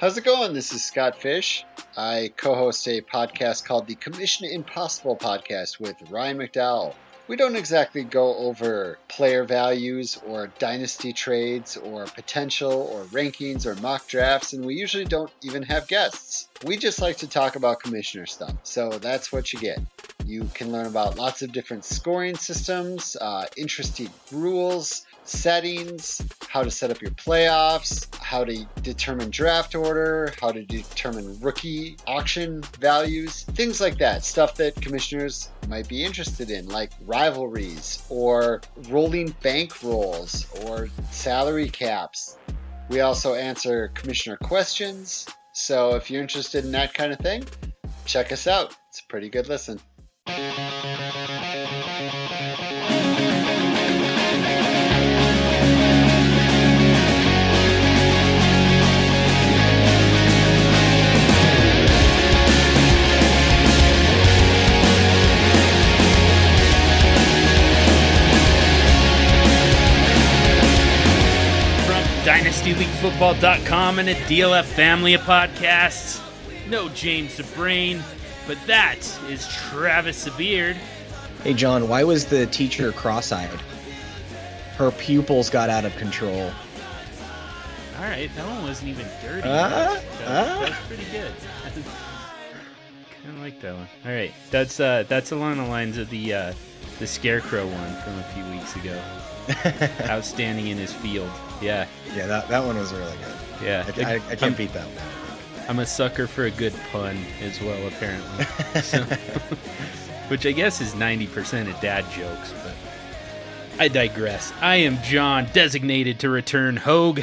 How's it going? This is Scott Fish. I co host a podcast called the Commission Impossible podcast with Ryan McDowell. We don't exactly go over player values or dynasty trades or potential or rankings or mock drafts, and we usually don't even have guests. We just like to talk about commissioner stuff, so that's what you get. You can learn about lots of different scoring systems, uh, interesting rules, settings, how to set up your playoffs, how to determine draft order, how to determine rookie auction values, things like that. Stuff that commissioners might be interested in, like rivalries or rolling bank rolls or salary caps. We also answer commissioner questions. So if you're interested in that kind of thing, check us out. It's a pretty good listen. DynastyLeagueFootball.com and a DLF family of podcasts. No James the Brain, but that is Travis the Beard. Hey, John, why was the teacher cross eyed? Her pupils got out of control. All right, that one wasn't even dirty. Uh, that, was, that was uh. pretty good. kind of like that one. All right, that's uh, that's along the lines of the uh, the scarecrow one from a few weeks ago. Outstanding in his field. Yeah, Yeah, that, that one was really good. yeah. I, I, I can't I'm- beat that one. I'm a sucker for a good pun as well, apparently. So, which I guess is 90% of dad jokes, but I digress. I am John, designated to return Hogue,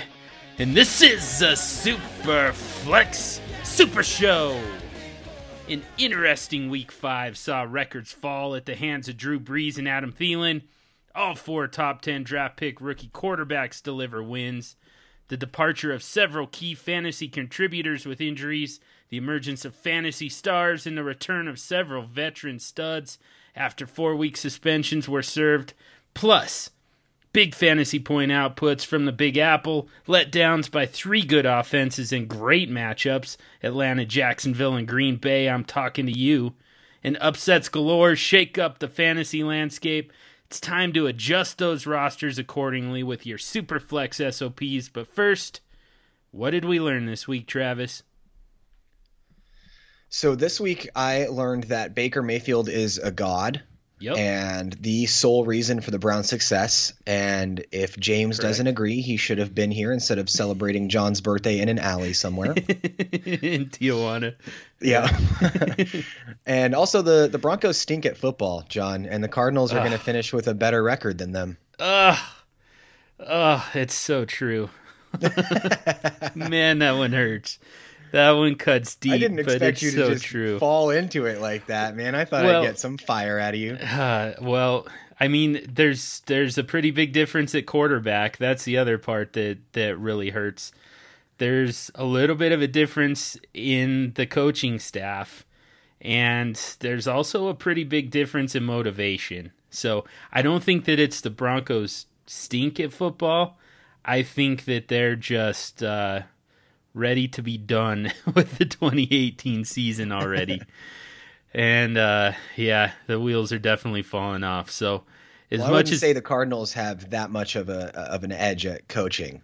and this is a Super Flex Super Show. An interesting week five saw records fall at the hands of Drew Brees and Adam Thielen. All four top 10 draft pick rookie quarterbacks deliver wins the departure of several key fantasy contributors with injuries, the emergence of fantasy stars, and the return of several veteran studs after four week suspensions were served, plus big fantasy point outputs from the Big Apple, letdowns by three good offenses and great matchups Atlanta, Jacksonville, and Green Bay. I'm talking to you. And upsets galore shake up the fantasy landscape. It's time to adjust those rosters accordingly with your Superflex SOPs. But first, what did we learn this week, Travis? So this week I learned that Baker Mayfield is a god Yep. and the sole reason for the Browns' success. And if James Correct. doesn't agree, he should have been here instead of celebrating John's birthday in an alley somewhere. In Tijuana. yeah. and also the, the Broncos stink at football, John, and the Cardinals are going to finish with a better record than them. Ugh. Ugh, it's so true. Man, that one hurts. That one cuts deep, I didn't expect you to so just true. fall into it like that, man. I thought Well- I'd get some fire out of you. Uh, well, I mean, there's there's a pretty big difference at quarterback. That's the other part that that really hurts. There's a little bit of a difference in the coaching staff, and there's also a pretty big difference in motivation. So I don't think that it's the Broncos stink at football. I think that they're just uh, ready to be done with the 2018 season already. and uh, yeah, the wheels are definitely falling off. So as Well, I much wouldn't as say the Cardinals have that much of a of an edge at coaching.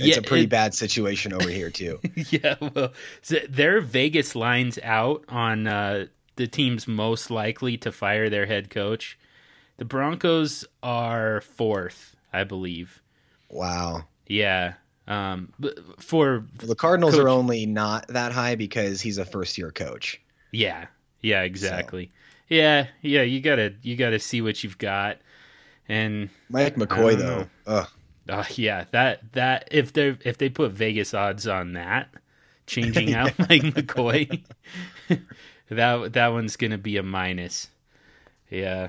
It's Yeah, a pretty it- bad situation over here too. yeah, well, so their Vegas lines out on uh, the teams most likely to fire their head coach. The Broncos are fourth, I believe. wow. Yeah, um, but for Well, the Cardinals Coach- are only not that high because he's a first year coach. yeah, yeah, exactly. Yeah, yeah, you gotta you gotta see what you've got, and Mike McCoy though. Ugh. Uh, yeah, that that if they if they put Vegas odds on that, changing out Mike McCoy, that that one's gonna be a minus. Yeah,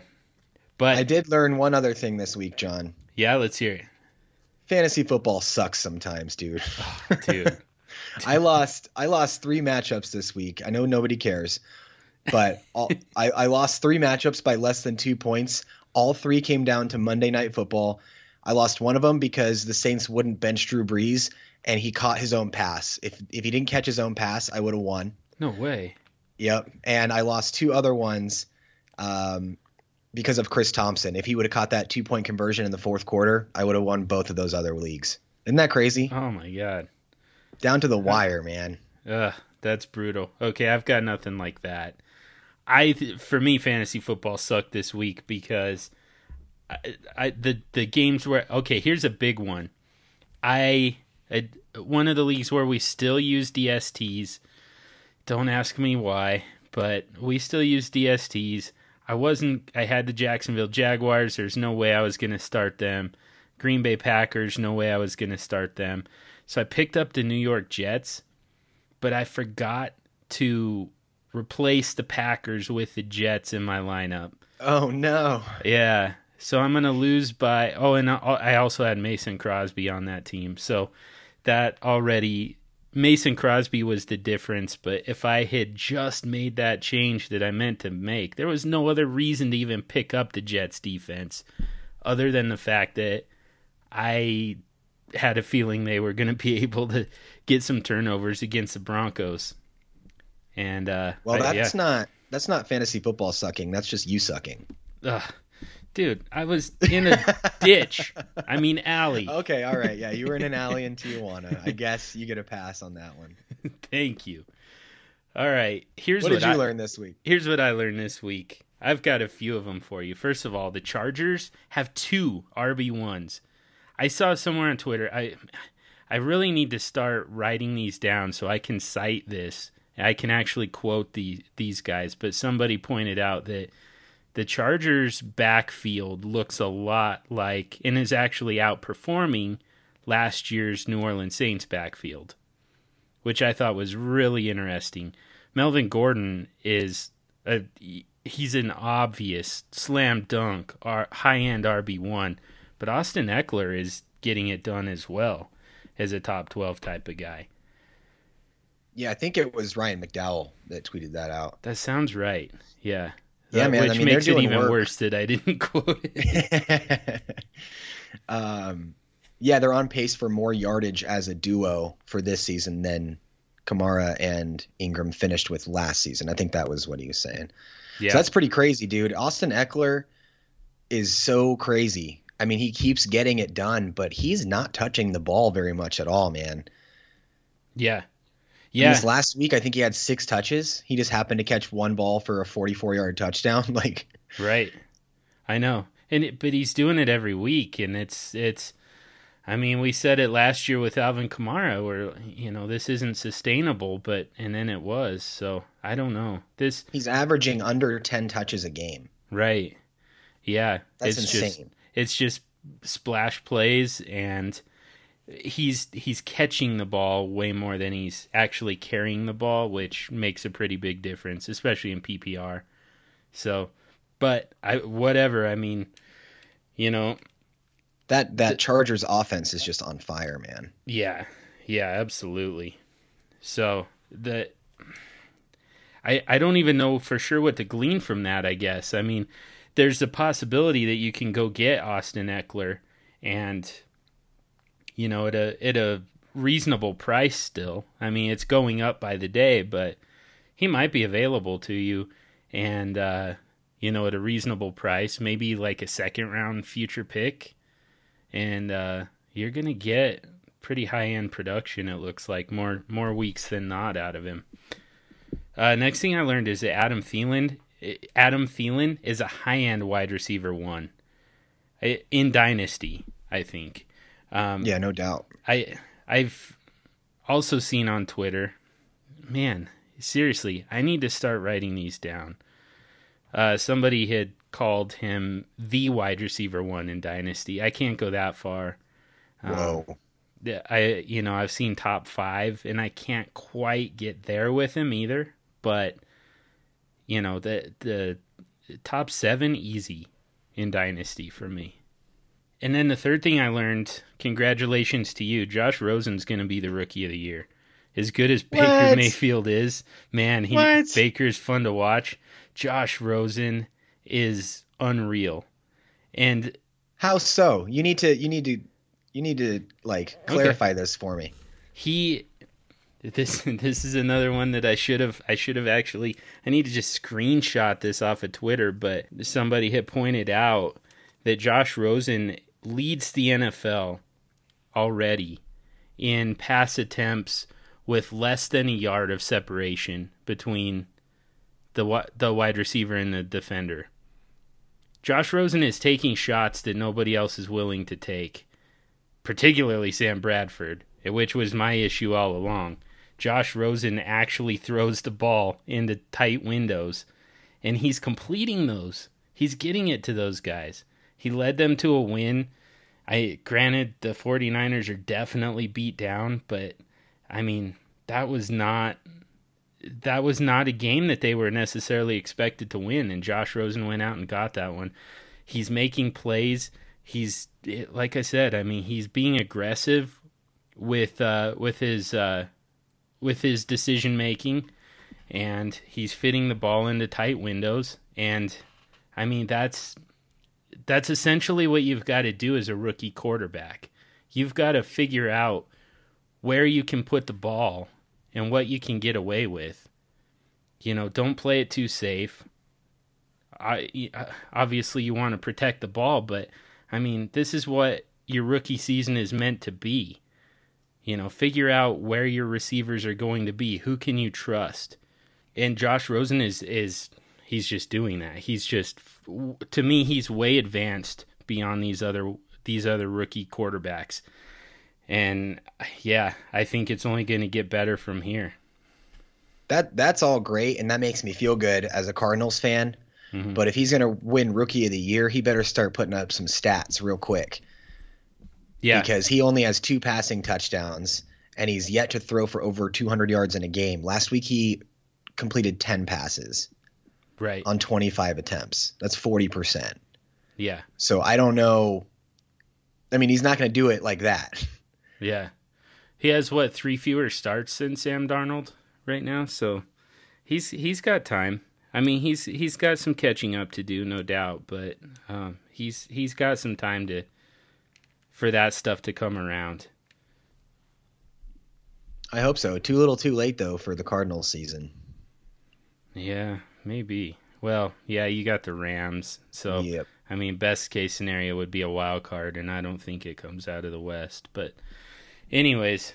but I did learn one other thing this week, John. yeah, let's hear Fantasy football sucks sometimes, dude. it, dude. I lost I lost three matchups this week. I know nobody cares, but all, I, I lost three matchups by less than two points. All three came down to Monday Night Football. I lost one of them because the Saints wouldn't bench Drew Brees, and he caught his own pass. If if he didn't catch his own pass, I would have won. No way. Yep. And I lost two other ones um, because of Chris Thompson. If he would have caught that two point conversion in the fourth quarter, I would have won both of those other leagues. Isn't that crazy? Oh my god. Down to the uh, wire, man. Ugh, that's brutal. Okay, I've got nothing like that. I for me fantasy football sucked this week because I, I the the games where okay, here's a big one. I, I one of the leagues where we still use DSTs. Don't ask me why, but we still use DSTs. I wasn't I had the Jacksonville Jaguars, there's no way I was going to start them. Green Bay Packers, no way I was going to start them. So I picked up the New York Jets, but I forgot to replace the Packers with the Jets in my lineup. Oh no. Yeah. So I'm going to lose by Oh, and I also had Mason Crosby on that team. So that already Mason Crosby was the difference, but if I had just made that change that I meant to make, there was no other reason to even pick up the Jets defense other than the fact that I had a feeling they were going to be able to get some turnovers against the Broncos. And uh well, I, that's yeah. not that's not fantasy football sucking. That's just you sucking. Ugh. Dude, I was in a ditch. I mean, alley. Okay, all right. Yeah, you were in an alley in Tijuana. I guess you get a pass on that one. Thank you. All right. Here's what, what, did you I, learn this week? Here's what I learned this week. I've got a few of them for you. First of all, the Chargers have two RB1s. I saw somewhere on Twitter. I I really need to start writing these down so I can cite this. I can actually quote the these guys, but somebody pointed out that the Chargers backfield looks a lot like and is actually outperforming last year's New Orleans Saints backfield, which I thought was really interesting. Melvin Gordon is a he's an obvious slam dunk high end RB1, but Austin Ekeler is getting it done as well as a top 12 type of guy. Yeah, I think it was Ryan McDowell that tweeted that out. That sounds right. Yeah. Yeah, Uh, man. Which I mean, makes it even work. worse that I didn't quote it. um, yeah, they're on pace for more yardage as a duo for this season than Kamara and Ingram finished with last season. I think that was what he was saying. Yeah. So that's pretty crazy, dude. Austin Ekeler is so crazy. I mean, he keeps getting it done, but he's not touching the ball very much at all, man. yeah. Yeah. This last week, I think he had six touches. He just happened to catch one ball for a 44 yard touchdown. Like, Right. I know. And it, but he's doing it every week and it's it's I mean, we said it last year with Alvin Kamara where you know, this isn't sustainable, but and then it was. So, I don't know. This he's averaging under 10 touches a game. right. Yeah. That's it's insane. just it's just splash plays and he's he's catching the ball way more than he's actually carrying the ball, which makes a pretty big difference, especially in PPR. So, but I whatever, I mean, you know, That that Chargers offense is just on fire, man. yeah. Yeah, absolutely. So, the I I don't even know for sure what to glean from that, I guess. I mean, there's a possibility that you can go get Austin Ekeler and you know, at a at a reasonable price still. I mean, it's going up by the day, but he might be available to you and uh you know, at a reasonable price, maybe like a second round future pick. And uh you're going to get pretty high end production it looks like more more weeks than not out of him. Uh next thing I learned is that Adam Thielen Adam Thielen is a high end wide receiver one in dynasty, I think. Um, Yeah, no doubt. I I've also seen on Twitter, man, seriously, I need to start writing these down. Uh, somebody had called him the wide receiver one in Dynasty. I can't go that far. Um, Whoa. I you know I've seen top five, and I can't quite get there with him either. But you know the the top seven easy in Dynasty for me. And then the third thing I learned, congratulations to you, Josh Rosen's going to be the rookie of the year. As good as Baker What? Mayfield is, man, he What? Baker's fun to watch. Josh Rosen is unreal. And How so? You need to you need to you need to like clarify this for me. he this this is another one that I should have I should have actually I need to just screenshot this off of Twitter, but somebody had pointed out that Josh Rosen leads the NFL already in pass attempts with less than a yard of separation between the the wide receiver and the defender. Josh Rosen is taking shots that nobody else is willing to take, particularly Sam Bradford, which was my issue all along. Josh Rosen actually throws the ball into tight windows, and he's completing those. He's getting it to those guys. He led them to a win. I granted the 49ers are definitely beat down, but I mean, that was not that was not a game that they were necessarily expected to win and Josh Rosen went out and got that one. He's making plays. He's like I said, I mean, he's being aggressive with uh with his uh with his decision making, and he's fitting the ball into tight windows. And I mean, that's that's essentially what you've got to do as a rookie quarterback. You've got to figure out where you can put the ball and what you can get away with. You know, don't play it too safe. I uh, obviously you want to protect the ball, but I mean, this is what your rookie season is meant to be. You know, figure out where your receivers are going to be. Who can you trust? And Josh Rosen is is he's just doing that. He's just to me he's way advanced beyond these other these other rookie quarterbacks. And yeah, I think it's only going to get better from here. That that's all great and that makes me feel good as a Cardinals fan. Mm-hmm. But if he's going to win rookie of the year, he better start putting up some stats real quick. Yeah. Because he only has two passing touchdowns and he's yet to throw for over 200 yards in a game. Last week he completed 10 passes. Right. On 25 attempts. That's 40%. Yeah. So I don't know. I mean, he's not going to do it like that. Yeah. He has what, 3 fewer starts than Sam Darnold right now, so he's he's got time. I mean, he's he's got some catching up to do, no doubt, but um, he's he's got some time to for that stuff to come around. I hope so. Too little, too late though for the Cardinals season. Yeah, maybe. Well, yeah, you got the Rams, so yep. I mean, best case scenario would be a wild card, and I don't think it comes out of the West. But, anyways,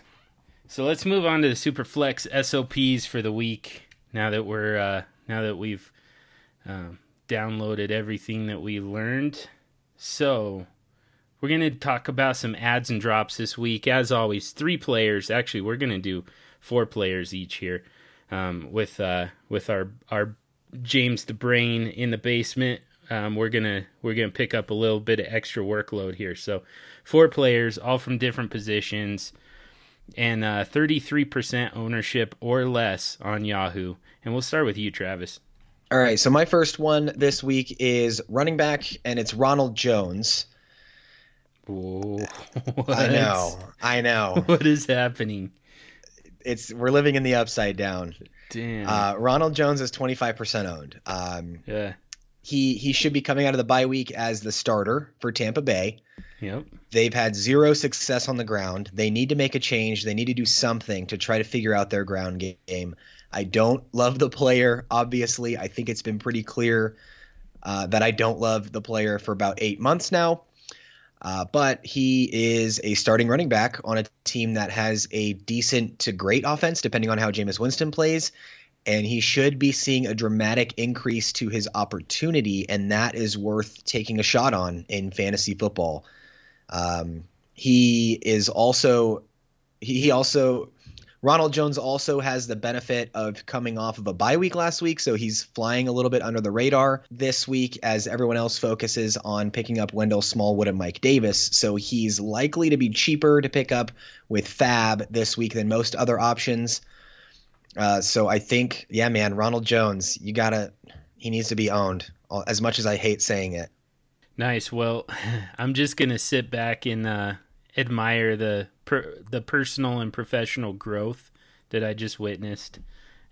so let's move on to the Superflex SOPs for the week. Now that we're uh, now that we've uh, downloaded everything that we learned, so we're going to talk about some adds and drops this week. As always, three players. Actually, we're going to do four players each here um, with uh, with our our James the Brain in the basement. Um, we're gonna we're gonna pick up a little bit of extra workload here. So, four players, all from different positions, and uh, 33% ownership or less on Yahoo. And we'll start with you, Travis. All right. So my first one this week is running back, and it's Ronald Jones. I know. I know. What is happening? It's we're living in the upside down. Damn. Uh, Ronald Jones is 25% owned. Um, yeah. He he should be coming out of the bye week as the starter for Tampa Bay. Yep. They've had zero success on the ground. They need to make a change. They need to do something to try to figure out their ground game. I don't love the player, obviously. I think it's been pretty clear uh, that I don't love the player for about eight months now. Uh, but he is a starting running back on a team that has a decent to great offense, depending on how Jameis Winston plays. And he should be seeing a dramatic increase to his opportunity, and that is worth taking a shot on in fantasy football. Um, he is also he, he also Ronald Jones also has the benefit of coming off of a bye week last week, so he's flying a little bit under the radar this week as everyone else focuses on picking up Wendell Smallwood and Mike Davis. So he's likely to be cheaper to pick up with FAAB this week than most other options. Uh, so I think, yeah, man, Ronald Jones, you gotta, he needs to be owned. As much as I hate saying it. Nice. Well, I'm just gonna sit back and uh, admire the per, the personal and professional growth that I just witnessed,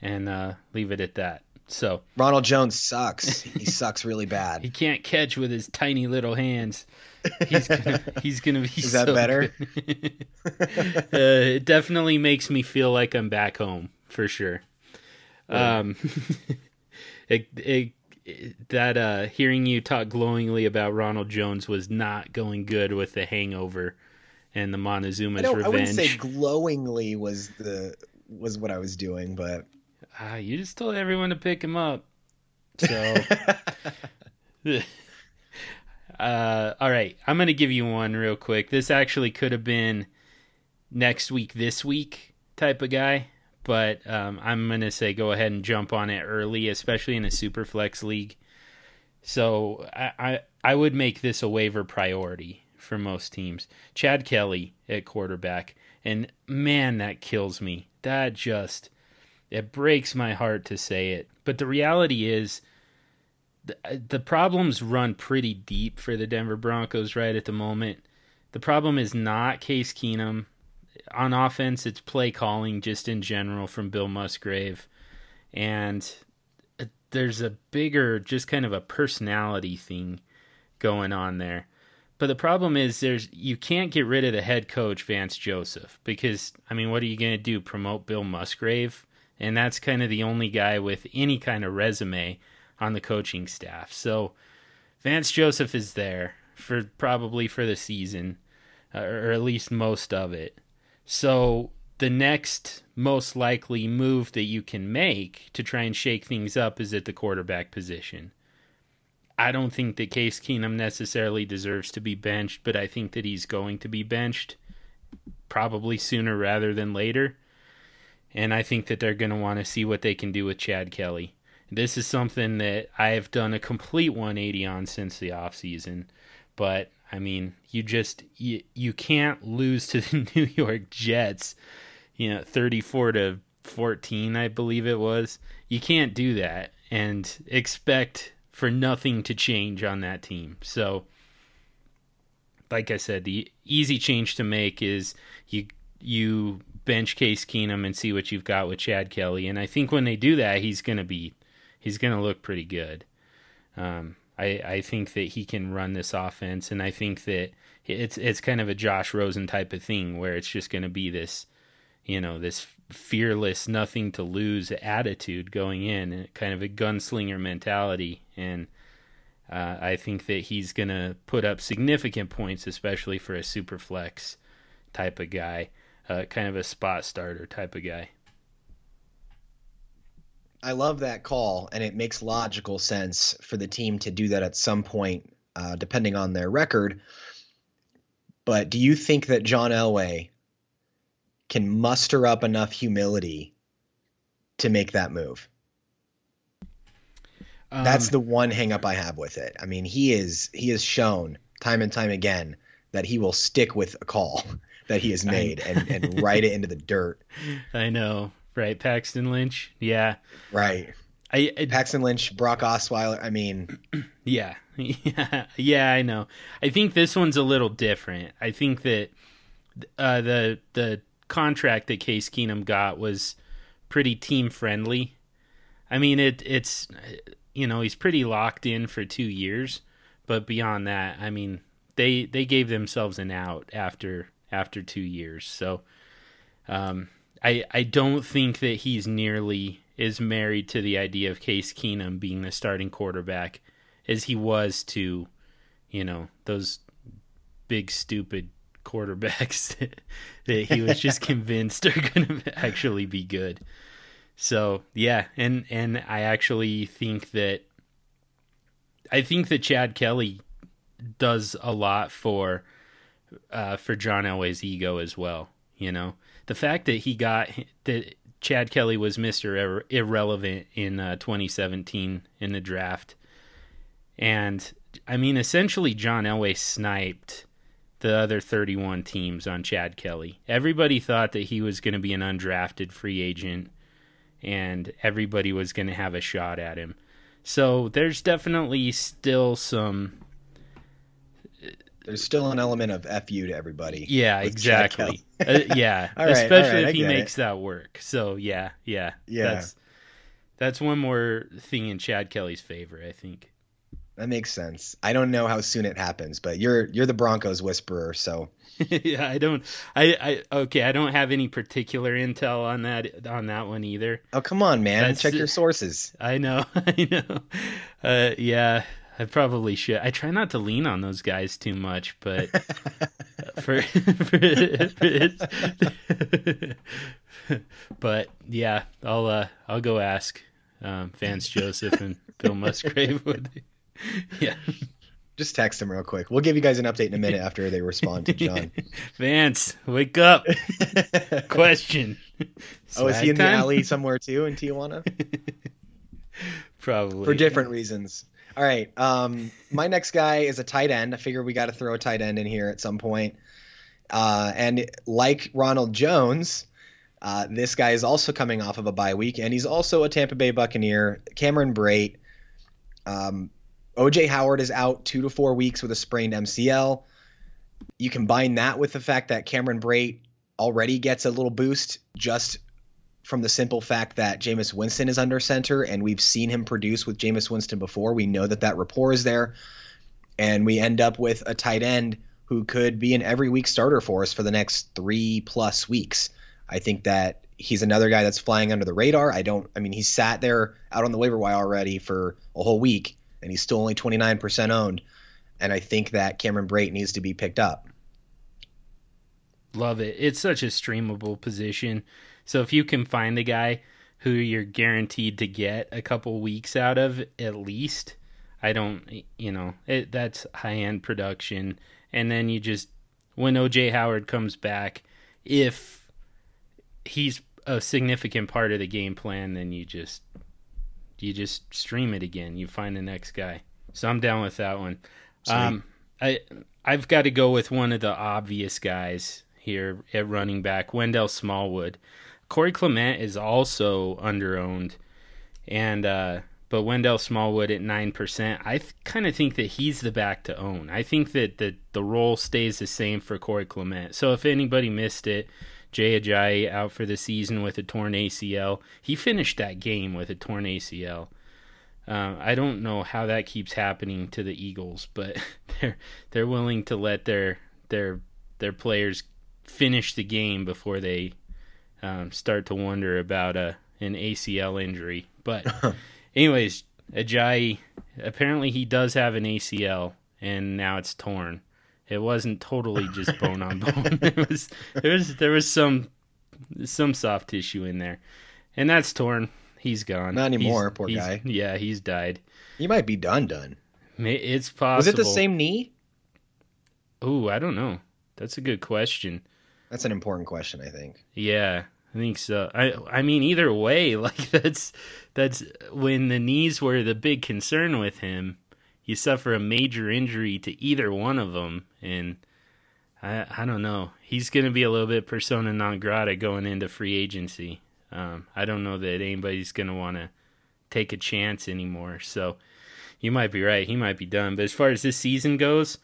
and uh, leave it at that. So Ronald Jones sucks. He sucks really bad. he can't catch with his tiny little hands. He's gonna, he's gonna be. Is that so better? uh, it definitely makes me feel like I'm back home for sure. Um, it, it, it- that uh, hearing you talk glowingly about Ronald Jones was not going good with the Hangover and the Montezuma's don't, I wouldn't say glowingly was the was what I was doing, but Ah, you just told everyone to pick him up. So, uh, all right, I'm going to give you one real quick. This actually could have been next week, this week type of guy, but um, I'm going to say go ahead and jump on it early, especially in a super flex league. So I, I I would make this a waiver priority for most teams. Chad Kelly at quarterback, and man, that kills me. That just it breaks my heart to say it, but the reality is the, the problems run pretty deep for the Denver Broncos right at the moment. The problem is not Case Keenum. On offense, it's play calling just in general from Bill Musgrave. And uh, there's a bigger, just kind of a personality thing going on there. But the problem is there's you can't get rid of the head coach Vance Joseph because I mean what are you going to do promote Bill Musgrave? And that's kind of the only guy with any kind of resume on the coaching staff. So Vance Joseph is there for probably for the season, uh, or at least most of it. So the next most likely move that you can make to try and shake things up is at the quarterback position. I don't think that Case Keenum necessarily deserves to be benched, but I think that he's going to be benched probably sooner rather than later. And I think that they're going to want to see what they can do with Chad Kelly. This is something that I have done a complete 180 on since the offseason. But I mean, you just you, you can't lose to the New York Jets, you know, 34 to 14, I believe it was. You can't do that and expect for nothing to change on that team. So like I said, the easy change to make is you you bench Case Keenum and see what you've got with Chad Kelly, and I think when they do that, he's gonna be he's gonna look pretty good. Um, I I think that he can run this offense, and I think that it's it's kind of a Josh Rosen type of thing where it's just gonna be this, you know, this fearless, nothing to lose attitude going in, kind of a gunslinger mentality, and uh, I think that he's going to put up significant points, especially for a super flex type of guy, uh, kind of a spot starter type of guy. I love that call, and it makes logical sense for the team to do that at some point, uh, depending on their record. But do you think that John Elway can muster up enough humility to make that move? Um, That's the one hangup I have with it. I mean, he is he has shown time and time again that he will stick with a call that he has made and, and write it into the dirt. I know, right? Paxton Lynch, yeah, Right. I, I Paxton Lynch, Brock Osweiler. I mean, Yeah, yeah, yeah. I know. I think this one's a little different. I think that uh, the the contract that Case Keenum got was pretty team friendly. I mean, it it's you know he's pretty locked in for two years, but beyond that, I mean they they gave themselves an out after after two years. So um, I I don't think that he's nearly is married to the idea of Case Keenum being the starting quarterback as he was to, you know, those big stupid quarterbacks that, that he was just convinced are going to actually be good. So yeah, and and I actually think that I think that Chad Kelly does a lot for uh, for John Elway's ego as well. You know, the fact that he got that Chad Kelly was Mister Irre- Irrelevant in uh, 2017 in the draft, and I mean, essentially, John Elway sniped the other 31 teams on Chad Kelly. Everybody thought that he was going to be an undrafted free agent, and everybody was going to have a shot at him. So there's definitely still some there's still an element of fu to everybody. Yeah, exactly. Uh, yeah, right, especially all right, if he makes that work. So yeah, yeah, Yeah. That's that's one more thing in Chad Kelly's favor, I think. That makes sense. I don't know how soon it happens, but you're you're the Broncos whisperer, so yeah, I don't. I, I okay. I don't have any particular intel on that on that one either. Oh come on, man! That's, Check your sources. I know. I know. Uh, yeah, I probably should. I try not to lean on those guys too much, but for, for, for but yeah, I'll uh, I'll go ask um, Vance Joseph and Bill Musgrave. Would yeah. Just text them real quick. We'll give you guys an update in a minute after they respond to John. Vance, wake up. Question. oh, is he in time? the alley somewhere too in Tijuana? Probably. For different reasons. All right. Um, my next guy is a tight end. I figure we got to throw a tight end in here at some point. Uh, and like Ronald Jones, uh, this guy is also coming off of a bye week, and he's also a Tampa Bay Buccaneer. Cameron Brate. Um, OJ Howard is out two to four weeks with a sprained MCL. You combine that with the fact that Cameron Brate already gets a little boost just from the simple fact that Jameis Winston is under center, and we've seen him produce with Jameis Winston before. We know that that rapport is there, and we end up with a tight end who could be an every week starter for us for the next three plus weeks. I think that he's another guy that's flying under the radar. I don't. I mean, he sat there out on the waiver wire already for a whole week, and he's still only 29% owned. And I think that Cameron Brate needs to be picked up. Love it. It's such a streamable position. So if you can find a guy who you're guaranteed to get a couple weeks out of at least, I don't, you know, it, that's high end production. And then you just, when OJ Howard comes back, if he's a significant part of the game plan, then you just you just stream it again. You find the next guy. So I'm down with that one. Um, I I've got to go with one of the obvious guys here at running back, Wendell Smallwood. Corey Clement is also underowned, and uh, but Wendell Smallwood at nine percent. I th- kind of think that he's the back to own. I think that the the role stays the same for Corey Clement. So if anybody missed it, Jay Ajayi out for the season with a torn ACL. He finished that game with a torn ACL. Uh, I don't know how that keeps happening to the Eagles, but they're they're willing to let their their their players finish the game before they um, start to wonder about a an ACL injury. But anyways, Ajayi apparently he does have an ACL and now it's torn. It wasn't totally just bone on bone. It was there was there was some some soft tissue in there, and that's torn. He's gone. Not anymore, he's, poor he's, guy. Yeah, he's died. He might be done. Done. It's possible. Was it the same knee? Ooh, I don't know. That's a good question. That's an important question, I think. Yeah, I think so. I I mean, either way, like that's that's when the knees were the big concern with him you suffer a major injury to either one of them, and I I don't know. He's going to be a little bit persona non grata going into free agency. Um, I don't know that anybody's going to want to take a chance anymore. So you might be right. He might be done. But as far as this season goes,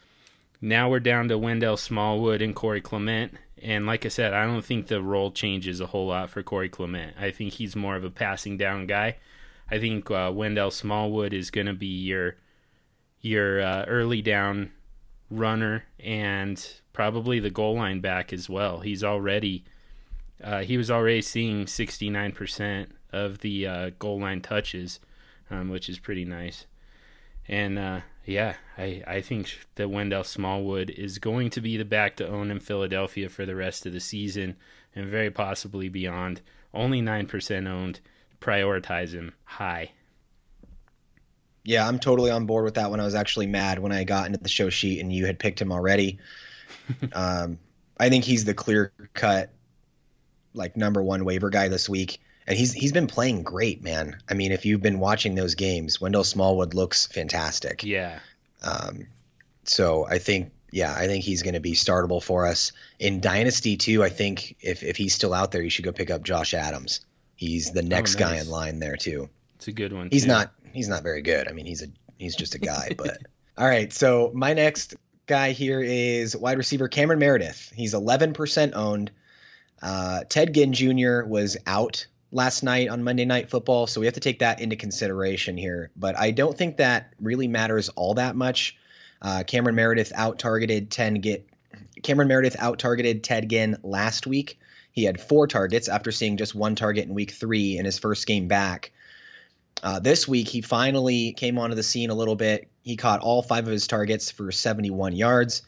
now we're down to Wendell Smallwood and Corey Clement. And like I said, I don't think the role changes a whole lot for Corey Clement. I think he's more of a passing down guy. I think uh, Wendell Smallwood is going to be your your uh, early down runner and probably the goal line back as well. He's already uh, he was already seeing 69% of the uh, goal line touches, um, which is pretty nice. And uh, yeah, I, I think that Wendell Smallwood is going to be the back to own in Philadelphia for the rest of the season and very possibly beyond. Only 9% owned. Prioritize him high. Yeah, I'm totally on board with that one. I was actually mad when I got into the show sheet and you had picked him already. um, I think he's the clear cut, like number one waiver guy this week, and he's he's been playing great, man. I mean, if you've been watching those games, Wendell Smallwood looks fantastic. Yeah. Um, so I think yeah, I think he's going to be startable for us in Dynasty too. I think if if he's still out there, you should go pick up Josh Adams. He's the next oh, nice. guy in line there too. It's a good one. He's too. not he's not very good. I mean, he's a he's just a guy. but all right, so my next guy here is wide receiver Cameron Meredith. He's 11% owned. Uh, Ted Ginn Jr. was out last night on Monday Night Football, so we have to take that into consideration here. But I don't think that really matters all that much. Uh, Cameron Meredith out targeted Ted Ginn Cameron Meredith out targeted Ted Ginn last week. He had four targets after seeing just one target in week three in his first game back. Uh, this week, he finally came onto the scene a little bit. He caught all five of his targets for 71 yards.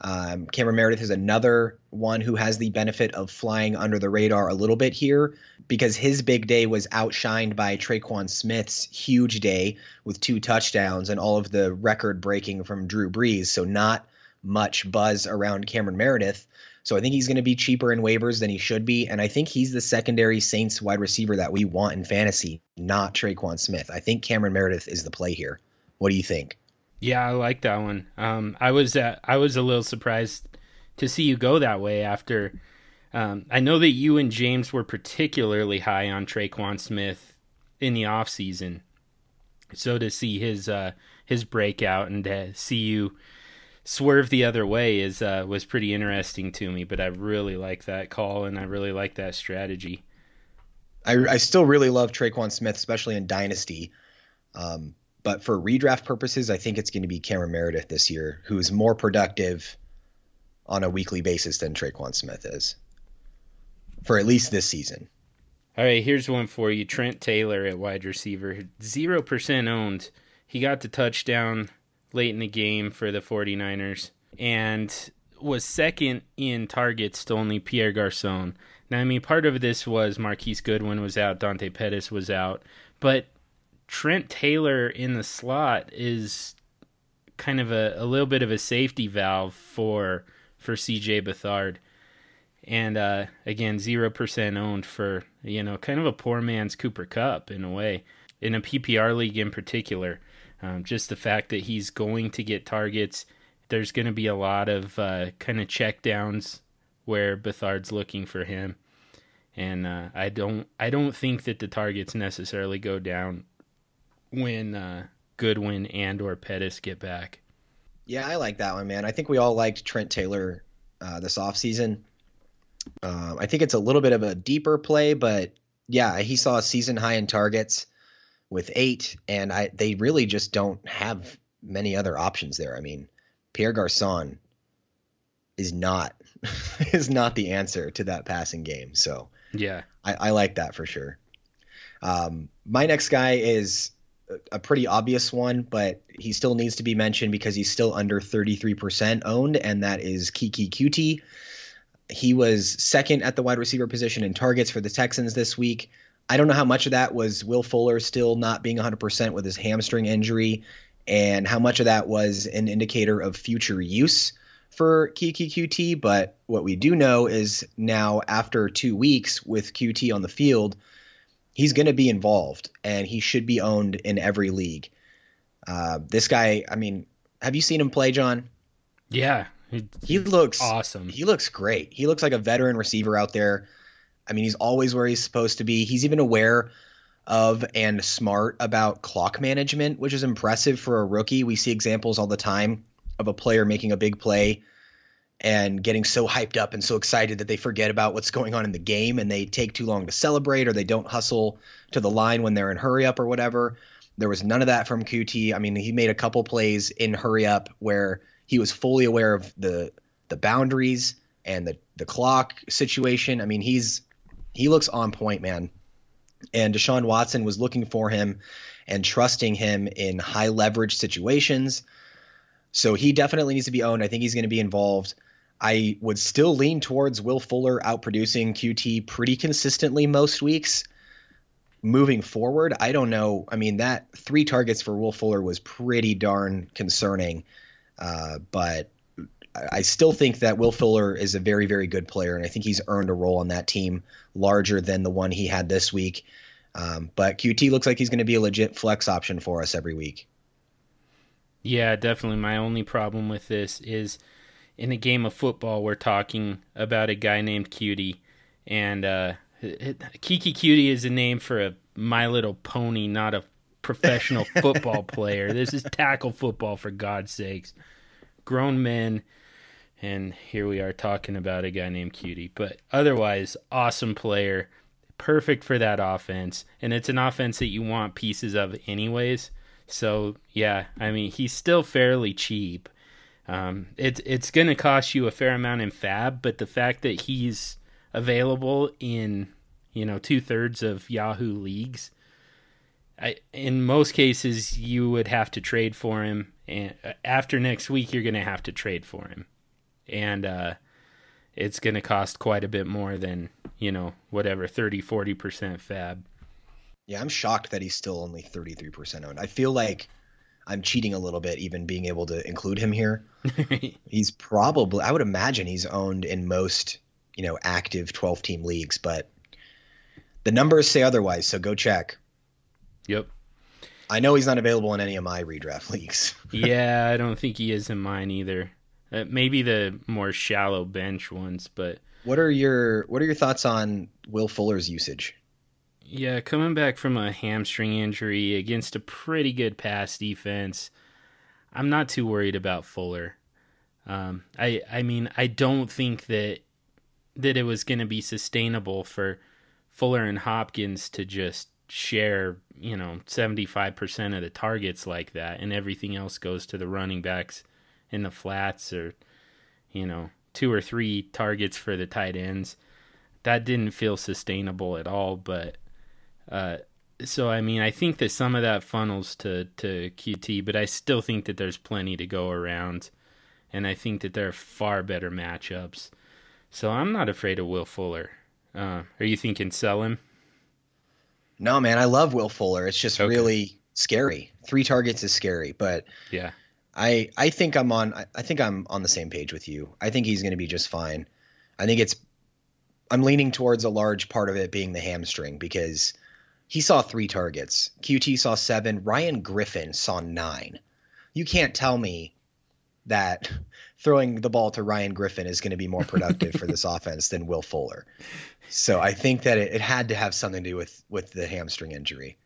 Um, Cameron Meredith is another one who has the benefit of flying under the radar a little bit here because his big day was outshined by Tre'Quan Smith's huge day with two touchdowns and all of the record breaking from Drew Brees. So, not much buzz around Cameron Meredith. So, I think he's going to be cheaper in waivers than he should be. And I think he's the secondary Saints wide receiver that we want in fantasy, not Tre'Quan Smith. I think Cameron Meredith is the play here. What do you think? Yeah, I like that one. Um, I was uh, I was a little surprised to see you go that way after. Um, I know that you and James were particularly high on Tre'Quan Smith in the off season, so to see his uh, his breakout and to see you swerve the other way is uh, was pretty interesting to me. But I really like that call and I really like that strategy. I, I still really love Tre'Quan Smith, especially in Dynasty. Um, but for redraft purposes, I think it's going to be Cameron Meredith this year, who's more productive on a weekly basis than Tre'Quan Smith is for at least this season. All right, here's one for you. Trent Taylor at wide receiver, 0% owned. He got the touchdown late in the game for the 49ers and was second in targets to only Pierre Garcon. Now, I mean, part of this was Marquise Goodwin was out, Dante Pettis was out, but Trent Taylor in the slot is kind of a, a little bit of a safety valve for for CJ Beathard. And uh, again, zero percent owned for you know kind of a poor man's Cooper Kupp in a way, in a PPR league in particular. Um, just the fact that he's going to get targets, there's going to be a lot of uh, kind of check downs where Beathard's looking for him, and uh, I don't I don't think that the targets necessarily go down when uh, Goodwin and or Pettis get back. Yeah, I like that one, man. I think we all liked Trent Taylor uh, this offseason. Um, I think it's a little bit of a deeper play, but yeah, he saw a season high in targets with eight, and I they really just don't have many other options there. I mean, Pierre Garcon is not is not the answer to that passing game. So yeah, I, I like that for sure. Um, my next guy is a pretty obvious one, but he still needs to be mentioned because he's still under 33% owned, and that is Keke Coutee. He was second at the wide receiver position in targets for the Texans this week. I don't know how much of that was Will Fuller still not being 100% with his hamstring injury, and how much of that was an indicator of future use for Coutee. But what we do know is now, after two weeks with Coutee on the field, he's going to be involved and he should be owned in every league. Uh, this guy, I mean, have you seen him play, John? Yeah. He, he looks awesome. He looks great. He looks like a veteran receiver out there. I mean, he's always where he's supposed to be. He's even aware of and smart about clock management, which is impressive for a rookie. We see examples all the time of a player making a big play and getting so hyped up and so excited that they forget about what's going on in the game and they take too long to celebrate or they don't hustle to the line when they're in hurry up or whatever. There was none of that from Coutee. I mean, he made a couple plays in hurry up where he was fully aware of the the boundaries and the the clock situation. I mean, he's he looks on point, man. And Deshaun Watson was looking for him and trusting him in high leverage situations. So he definitely needs to be owned. I think he's going to be involved. I would still lean towards Will Fuller outproducing Coutee pretty consistently most weeks. Moving forward, I don't know. I mean, that three targets for Will Fuller was pretty darn concerning. Uh, but I still think that Will Fuller is a very, very good player, and I think he's earned a role on that team larger than the one he had this week. Um, but Coutee looks like he's going to be a legit flex option for us every week. Yeah, definitely. My only problem with this is in a game of football, we're talking about a guy named Cutie, and uh, Keke Coutee is a name for a My Little Pony, not a professional football player. This is tackle football, for God's sakes. Grown men, and here we are talking about a guy named Cutie. But otherwise, awesome player. perfect for that offense, and it's an offense that you want pieces of anyways. So yeah, I mean he's still fairly cheap. Um, it's it's going to cost you a fair amount in FAAB, but the fact that he's available in you know two thirds of Yahoo leagues, I, in most cases you would have to trade for him, and uh, after next week you're going to have to trade for him, and uh, it's going to cost quite a bit more than you know whatever 30 40 percent FAAB. Yeah, I'm shocked that he's still only 33% owned. I feel like I'm cheating a little bit, even being able to include him here. he's probably, I would imagine he's owned in most, you know, active 12 team leagues, but the numbers say otherwise. So go check. Yep. I know he's not available in any of my redraft leagues. yeah, I don't think he is in mine either. Uh, maybe the more shallow bench ones, but what are your what are your thoughts on Will Fuller's usage? Yeah, coming back from a hamstring injury against a pretty good pass defense, I'm not too worried about Fuller. Um, I I mean I don't think that that it was going to be sustainable for Fuller and Hopkins to just share you know 75% of the targets like that and everything else goes to the running backs in the flats or you know two or three targets for the tight ends that didn't feel sustainable at all but uh, so I mean, I think that some of that funnels to to Coutee, but I still think that there's plenty to go around, and I think that there are far better matchups. So I'm not afraid of Will Fuller. Uh, are you thinking sell him? No, man, I love Will Fuller. It's just okay. really scary. Three targets is scary, but yeah, I I think I'm on. I think I'm on the same page with you. I think he's going to be just fine. I think it's. I'm leaning towards a large part of it being the hamstring because he saw three targets. Coutee saw seven. Ryan Griffin saw nine. You can't tell me that throwing the ball to Ryan Griffin is going to be more productive for this offense than Will Fuller. So I think that it, it, had to have something to do with with the hamstring injury.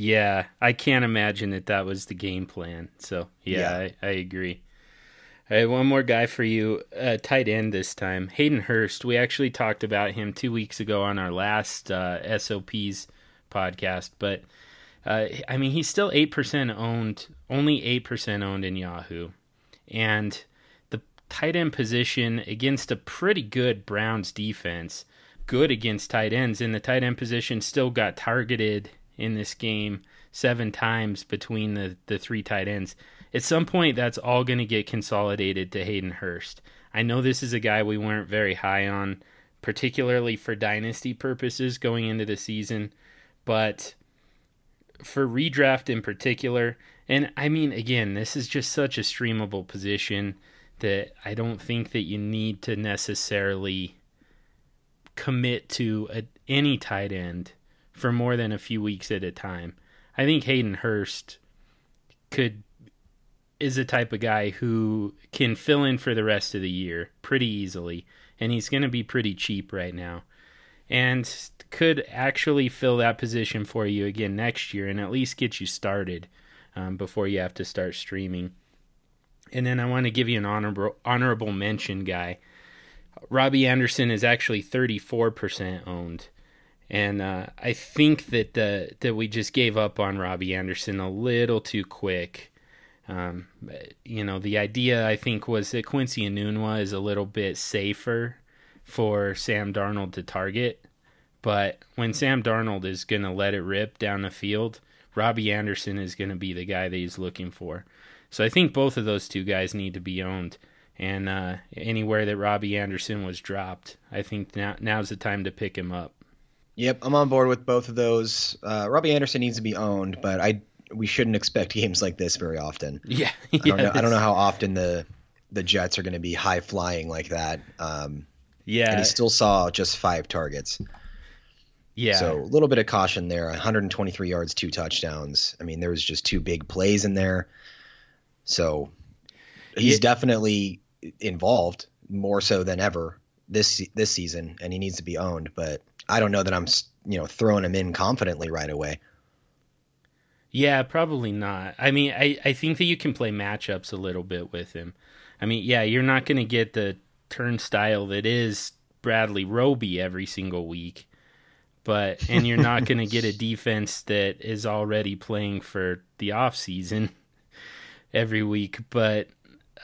Yeah, I can't imagine that that was the game plan. So yeah, yeah. I, I, agree. All right, one more guy for you, uh, tight end this time, Hayden Hurst. We actually talked about him two weeks ago on our last uh, SOPs podcast, but uh, I mean, he's still 8% owned, only 8% owned in Yahoo. And the tight end position against a pretty good Browns defense, good against tight ends, and the tight end position still got targeted in this game seven times between the, the three tight ends. At some point, that's all going to get consolidated to Hayden Hurst. I know this is a guy we weren't very high on, particularly for dynasty purposes going into the season but for redraft in particular, and I mean, again, this is just such a streamable position that I don't think that you need to necessarily commit to a, any tight end for more than a few weeks at a time. I think Hayden Hurst could is a type of guy who can fill in for the rest of the year pretty easily, and he's going to be pretty cheap right now. And could actually fill that position for you again next year and at least get you started um, before you have to start streaming. And then I want to give you an honorable honorable mention guy. Robbie Anderson is actually 34% owned. And uh, I think that the, that we just gave up on Robbie Anderson a little too quick. Um, you know, the idea I think was that Quincy Enunwa is a little bit safer for Sam Darnold to target. But when Sam Darnold is going to let it rip down the field, Robbie Anderson is going to be the guy that he's looking for. So I think both of those two guys need to be owned. And uh, anywhere that Robbie Anderson was dropped, I think now now's the time to pick him up. Yep, I'm on board with both of those. Uh, Robbie Anderson needs to be owned, but I we shouldn't expect games like this very often. Yeah, I don't know. I don't know how often the the Jets are going to be high flying like that. Um, yeah, and he still saw just five targets. Yeah. So a little bit of caution there. 123 yards, two touchdowns. I mean, there was just two big plays in there. So he's yeah. definitely involved more so than ever this this season, and he needs to be owned. But I don't know that I'm you know throwing him in confidently right away. Yeah, probably not. I mean, I, I think that you can play matchups a little bit with him. I mean, yeah, you're not going to get the turnstile that is Bradley Roby every single week but and you're not going to get a defense that is already playing for the off season every week. But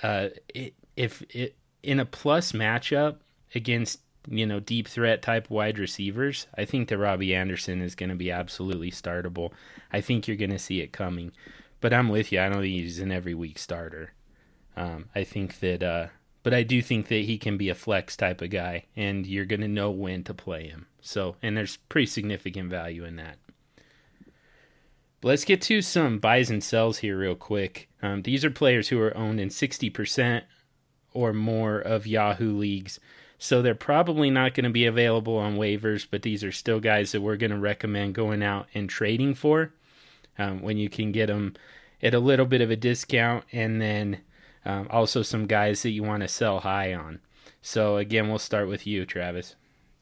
uh, it, if it in a plus matchup against you know deep threat type wide receivers, I think that Robbie Anderson is going to be absolutely startable. I think you're going to see it coming. But I'm with you. I don't think he's an every week starter. Um, I think that, uh, but I do think that he can be a flex type of guy, and you're going to know when to play him. So, and there's pretty significant value in that. But let's get to some buys and sells here, real quick. Um, these are players who are owned in 60% or more of Yahoo leagues. So they're probably not going to be available on waivers, but these are still guys that we're going to recommend going out and trading for um, when you can get them at a little bit of a discount, and then um, also some guys that you want to sell high on. So again, we'll start with you, Travis.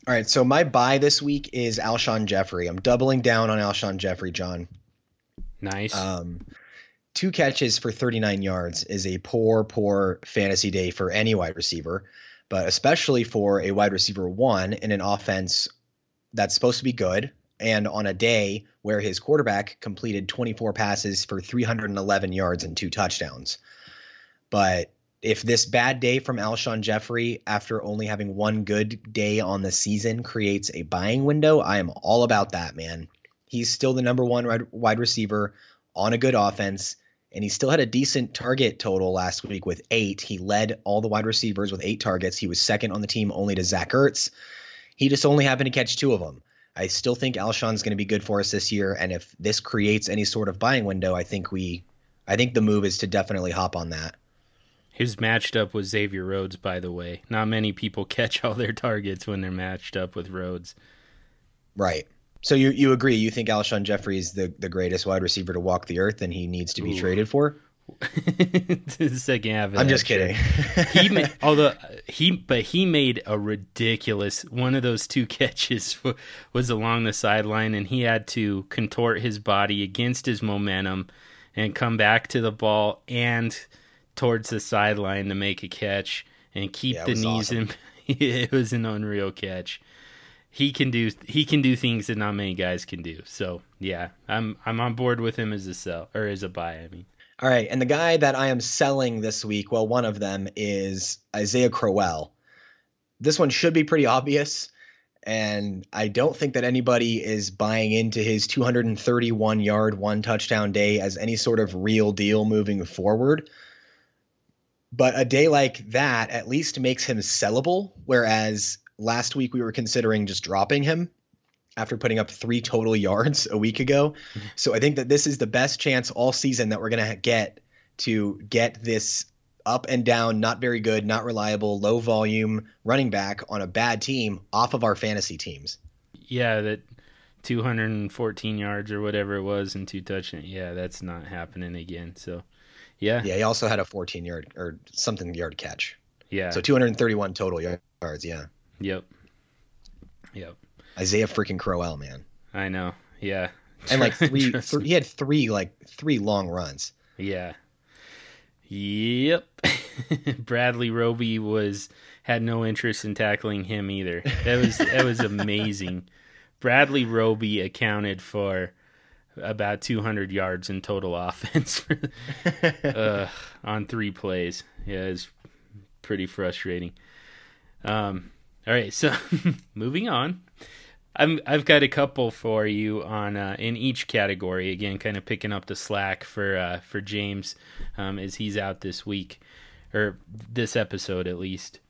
All right, so my buy this week is Alshon Jeffery. I'm doubling down on Alshon Jeffery, John. Nice. Um, two catches for 39 yards is a poor, poor fantasy day for any wide receiver, but especially for a wide receiver one in an offense that's supposed to be good and on a day where his quarterback completed 24 passes for 311 yards and two touchdowns. But if this bad day from Alshon Jeffery after only having one good day on the season creates a buying window, I am all about that, man. He's still the number one wide receiver on a good offense, and he still had a decent target total last week with eight. He led all the wide receivers with eight targets. He was second on the team only to Zach Ertz. He just only happened to catch two of them. I still think Alshon's going to be good for us this year, and if this creates any sort of buying window, I think we, I think the move is to definitely hop on that. His matched up with Xavier Rhodes, by the way. Not many people catch all their targets when they're matched up with Rhodes. Right. So you you agree? You think Alshon Jeffery is the, the greatest wide receiver to walk the earth, and he needs to be Ooh. traded for? the second half. I'm just kidding. he made, although uh, he, but he made a ridiculous one of those two catches was along the sideline, and he had to contort his body against his momentum and come back to the ball and towards the sideline to make a catch and keep yeah, the knees awesome. in. it was an unreal catch. He can do he can do things that not many guys can do. So yeah, I'm I'm on board with him as a sell or as a buy. I mean. All right, and the guy that I am selling this week, well, one of them is Isaiah Crowell. This one should be pretty obvious, and I don't think that anybody is buying into his 231 yard, one touchdown day as any sort of real deal moving forward. But a day like that at least makes him sellable, whereas last week we were considering just dropping him after putting up three total yards a week ago. So I think that this is the best chance all season that we're going to get to get this up and down, not very good, not reliable, low volume running back on a bad team off of our fantasy teams. Yeah, that 214 yards or whatever it was and two touchdowns. Yeah, that's not happening again. So, yeah. Yeah, he also had a 14 yard or something yard catch. Yeah. So 231 total yards. Yeah. Yep. Yep. Isaiah freaking Crowell, man. I know. Yeah. And like three, th- he had three like three long runs. Yeah. Yep. Bradley Roby was had no interest in tackling him either. That was that was amazing. Bradley Roby accounted for about 200 yards in total offense uh, on three plays. Yeah, it's pretty frustrating. Um, all right, so moving on. I'm I've got a couple for you on uh, in each category. Again, kind of picking up the slack for uh, for James um, as he's out this week or this episode at least.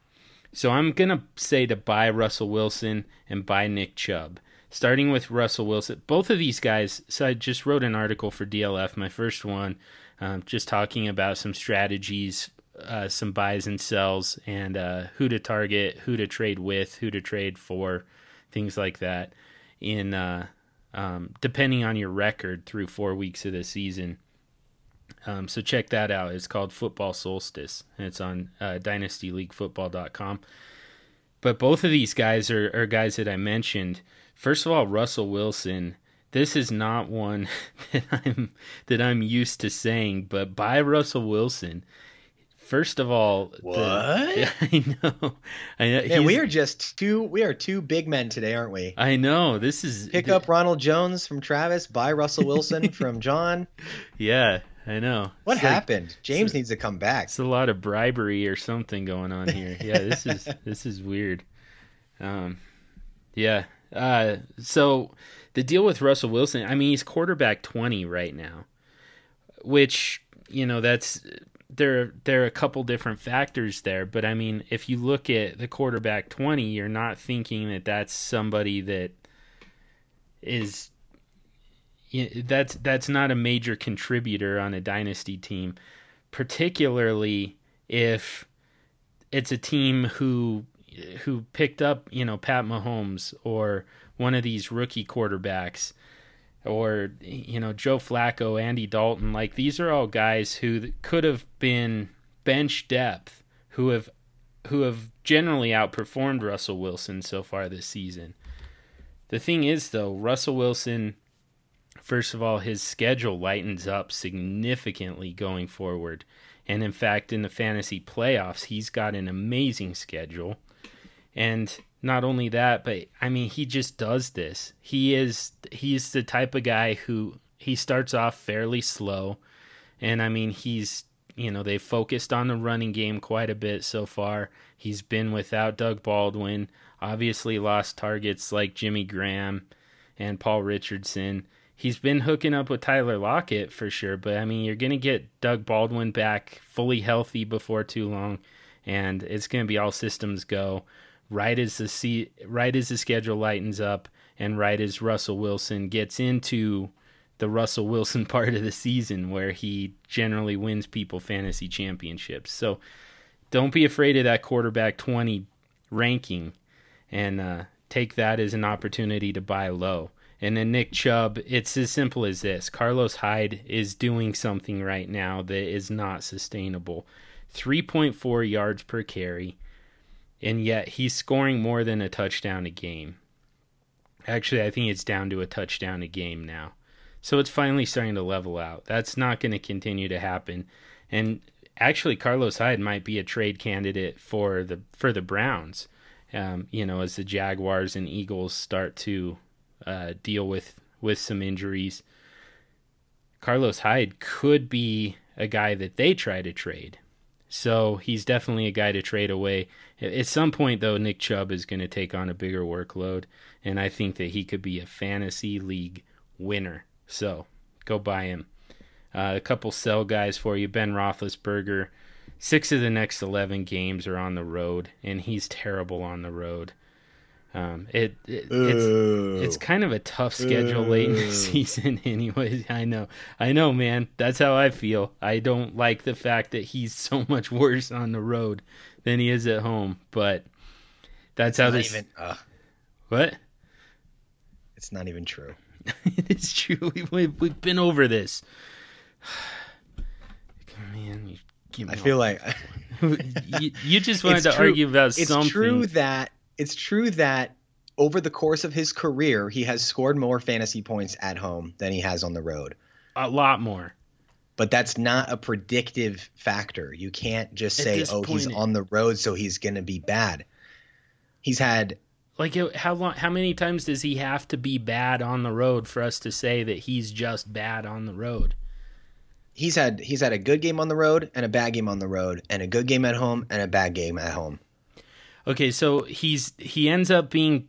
So I'm gonna say to buy Russell Wilson and buy Nick Chubb. Starting with Russell Wilson, both of these guys. So I just wrote an article for DLF, my first one, um, just talking about some strategies uh, some buys and sells and uh, who to target, who to trade with, who to trade for, things like that. In uh, um, depending on your record through four weeks of the season. Um, so check that out. It's called Football Solstice, and it's on uh, DynastyLeagueFootball.com. But both of these guys are, are guys that I mentioned. First of all, Russell Wilson. This is not one that I'm that I'm used to saying, but by Russell Wilson First of all, What? The, I know. I know. Man, we are just two. We are two big men today, aren't we? I know. This is Pick up Ronald Jones from Travis. Buy Russell Wilson from John. Yeah, I know. What It's like- happened? James needs to come back. It's a lot of bribery or something going on here. Yeah, this is this is weird. Um, yeah. Uh, so the deal with Russell Wilson, I mean, he's quarterback twenty right now, which you know that's there. There are a couple different factors there, but I mean, if you look at the quarterback twenty, you're not thinking that that's somebody that is. That's that's not a major contributor on a dynasty team particularly if it's a team who who picked up, you know, Pat Mahomes or one of these rookie quarterbacks or you know, Joe Flacco, Andy Dalton, like these are all guys who could have been bench depth who have who have generally outperformed Russell Wilson so far this season. The thing is though, Russell Wilson first of all, his schedule lightens up significantly going forward. And in fact, in the fantasy playoffs, he's got an amazing schedule. And not only that, but I mean, he just does this. He is he's the type of guy who he starts off fairly slow. And I mean, he's you know, they focused on the running game quite a bit so far. He's been without Doug Baldwin, obviously lost targets like Jimmy Graham and Paul Richardson he's been hooking up with Tyler Lockett for sure, but I mean, you're going to get Doug Baldwin back fully healthy before too long, and it's going to be all systems go. Right as the right as the schedule lightens up, and right as Russell Wilson gets into the Russell Wilson part of the season where he generally wins people fantasy championships. So don't be afraid of that quarterback 20 ranking and uh, take that as an opportunity to buy low. And then Nick Chubb, it's as simple as this. Carlos Hyde is doing something right now that is not sustainable. 3.4 yards per carry, and yet he's scoring more than a touchdown a game. Actually, I think it's down to a touchdown a game now. So it's finally starting to level out. That's not going to continue to happen. And actually, Carlos Hyde might be a trade candidate for the for the Browns. Um, you know, as the Jaguars and Eagles start to uh, deal with with some injuries. Carlos Hyde could be a guy that they try to trade. So he's definitely a guy to trade away. At some point, though, Nick Chubb is going to take on a bigger workload, and I think that he could be a fantasy league winner. So go buy him. Uh, a couple sell guys for you. Ben Roethlisberger. Six of the next 11 games are on the road, and he's terrible on the road. Um, it, it it's it's kind of a tough schedule late in the season, anyways. I know, I know, man. That's how I feel. I don't like the fact that he's so much worse on the road than he is at home, but that's how Not this. even, uh, What? it's not even true. it's true. We've, we've we've been over this. Man, you give me I feel like you, you just wanted It's to true. argue about it's something. true that it's true that over the course of his career, he has scored more fantasy points at home than he has on the road. a lot more. But that's not a predictive factor. You can't just At say, "Oh, he's on the road, so he's going to be bad." He's had Like how long? How many times does he have to be bad on the road for us to say that he's just bad on the road? he's had he's had a good game on the road and a bad game on the road and a good game at home and a bad game at home. Okay, so he's he ends up being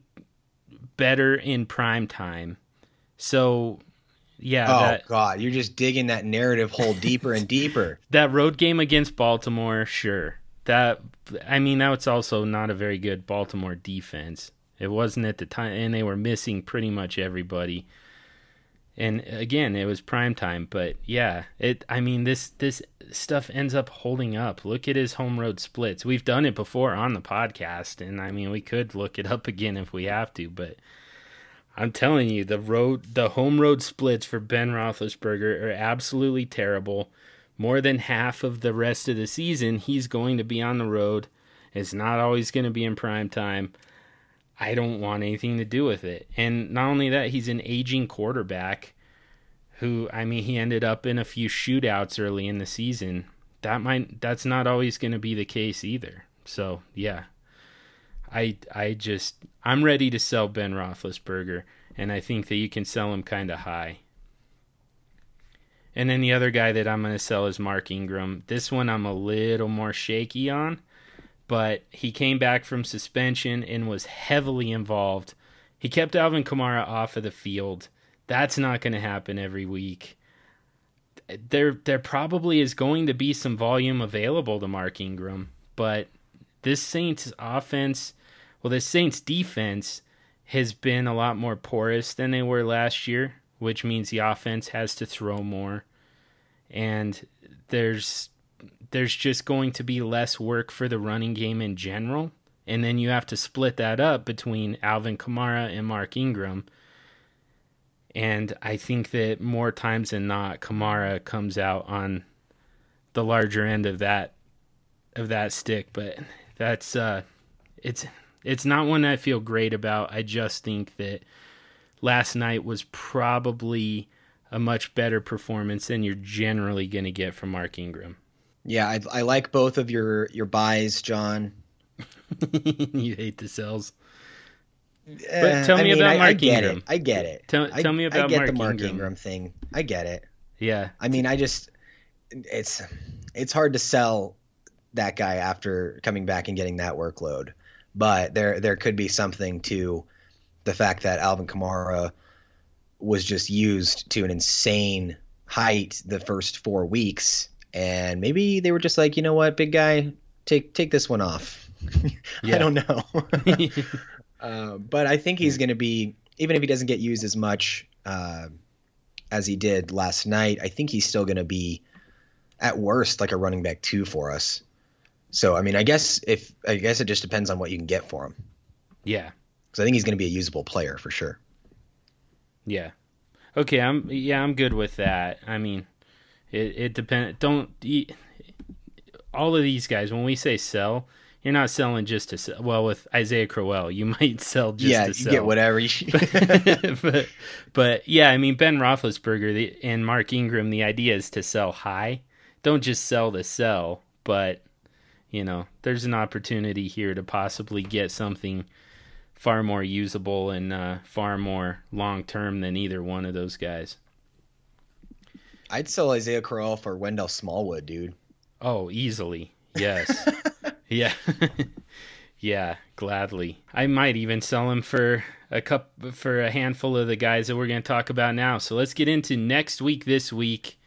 better in prime time. So yeah, oh that God, you're just digging that narrative hole deeper and deeper. that road game against Baltimore, sure. That I mean, now it's also not a very good Baltimore defense. It wasn't at the time, and they were missing pretty much everybody. And again, it was prime time, but yeah, it. I mean, this this stuff ends up holding up. Look at his home road splits. We've done it before on the podcast, and I mean, we could look it up again if we have to, but I'm telling you, the road, the home road splits for Ben Roethlisberger are absolutely terrible. More than half of the rest of the season, he's going to be on the road. It's not always going to be in prime time. I don't want anything to do with it. And not only that, he's an aging quarterback who, I mean, he ended up in a few shootouts early in the season that might that's not always going to be the case either. So yeah, I I just I'm ready to sell Ben Roethlisberger, and I think that you can sell him kind of high. And then the other guy that I'm going to sell is Mark Ingram. This one I'm a little more shaky on, but he came back from suspension and was heavily involved. He kept Alvin Kamara off of the field. That's not going to happen every week. There there probably is going to be some volume available to Mark Ingram, but this Saints offense, well this Saints defense has been a lot more porous than they were last year which means the offense has to throw more and there's there's just going to be less work for the running game in general. And then you have to split that up between Alvin Kamara and Mark Ingram. And I think that more times than not Kamara comes out on the larger end of that of that stick. But that's uh it's it's not one I feel great about. I just think that last night was probably a much better performance than you're generally going to get from Mark Ingram. Yeah, I, I like both of your your buys, John. you hate the sells. Eh, but tell me I mean, about Mark I, get Ingram. It. I get it. Tell, tell me about I get Mark the Mark Ingram. Ingram thing. I get it. Yeah. I mean, I just it's it's hard to sell that guy after coming back and getting that workload. But there there could be something to the fact that Alvin Kamara was just used to an insane height the first four weeks, and maybe they were just like, you know what, big guy, take take this one off. I don't know, uh, but I think he's going to be even if he doesn't get used as much uh, as he did last night. I think he's still going to be at worst like a running back two for us. So I mean, I guess if I guess it just depends on what you can get for him. Yeah. Because I think he's going to be a usable player for sure. Yeah. Okay, I'm yeah, I'm good with that. I mean, it it depends. Don't all of these guys when we say sell, you're not selling just to sell. Well, with Isaiah Crowell, you might sell just yeah, to you sell. get whatever. You but, but but yeah, I mean Ben Roethlisberger the, and Mark Ingram. The idea is to sell high. Don't just sell to sell, but you know, there's an opportunity here to possibly get something far more usable and uh, far more long term than either one of those guys. I'd sell Isaiah Crowell for Wendell Smallwood, dude. Oh, easily. Yes. yeah. yeah, gladly. I might even sell him for a cup for a handful of the guys that we're going to talk about now. So let's get into next week this week.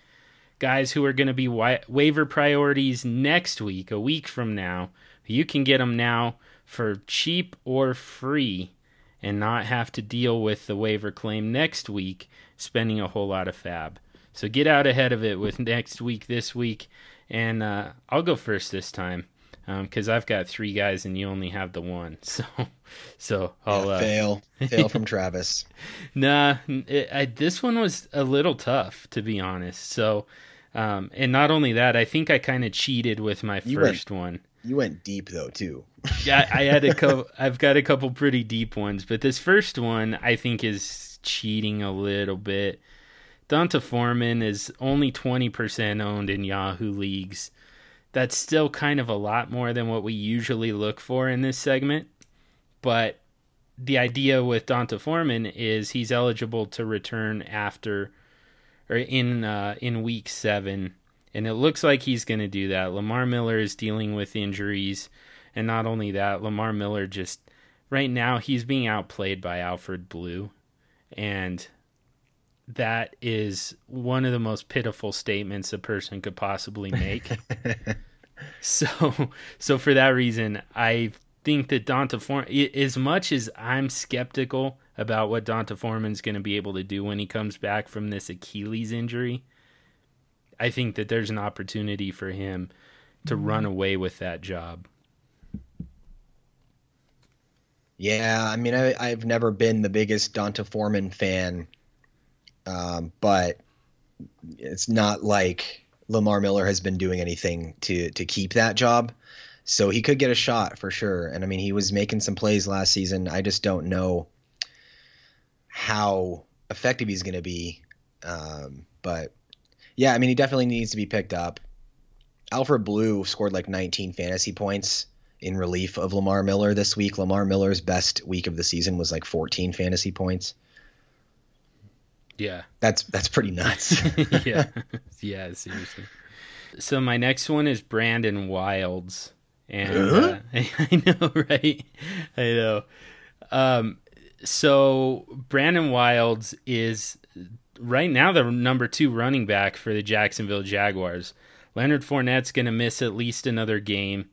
Guys who are going to be wa- waiver priorities next week, a week from now. You can get them now for cheap or free and not have to deal with the waiver claim next week, spending a whole lot of FAAB. So get out ahead of it with next week, this week, and uh, I'll go first this time because um, I've got three guys and you only have the one. So, so I'll uh, fail, fail from Travis. Nah, it, I, this one was a little tough to be honest. So, um, and not only that, I think I kind of cheated with my You first one. You went deep though too. yeah, I had a couple. I've got a couple pretty deep ones, but this first one I think is cheating a little bit. D'Onta Foreman is only twenty percent owned in Yahoo leagues. That's still kind of a lot more than what we usually look for in this segment, but the idea with D'Onta Foreman is he's eligible to return after or in uh, in week seven, and it looks like he's going to do that. Lamar Miller is dealing with injuries. And not only that, Lamar Miller just right now he's being outplayed by Alfred Blue. And that is one of the most pitiful statements a person could possibly make. so so for that reason, I think that D'Onta Foreman as much as I'm skeptical about what D'Onta Foreman's going to be able to do when he comes back from this Achilles injury, I think that there's an opportunity for him to mm-hmm. run away with that job. Yeah, I mean, I, I've never been the biggest D'Onta Foreman fan, um, but it's not like Lamar Miller has been doing anything to to keep that job. So he could get a shot for sure. And I mean, he was making some plays last season. I just don't know how effective he's going to be. Um, but yeah, I mean, he definitely needs to be picked up. Alfred Blue scored like 19 fantasy points in relief of Lamar Miller this week. Lamar Miller's best week of the season was like 14 fantasy points. Yeah. That's that's pretty nuts. yeah. Yeah, seriously. So my next one is Brandon Wilds. And uh, I know, right? I know. Um, so Brandon Wilds is right now the number two running back for the Jacksonville Jaguars. Leonard Fournette's going to miss at least another game.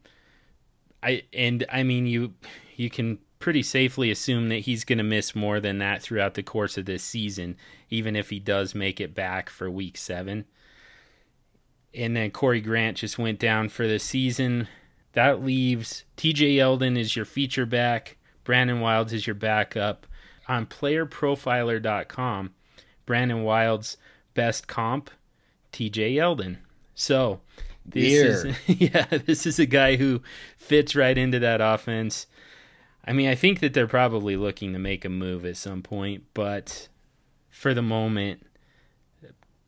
I and I mean you you can pretty safely assume that he's going to miss more than that throughout the course of this season, even if he does make it back for Week Seven. And then Corey Grant just went down for the season. That leaves T.J. Yeldon is your feature back. Brandon Wilds is your backup. On PlayerProfiler.com, Brandon Wilds' best comp, T.J. Yeldon. So this is yeah, this is a guy who fits right into that offense. I mean, I think that they're probably looking to make a move at some point, but for the moment,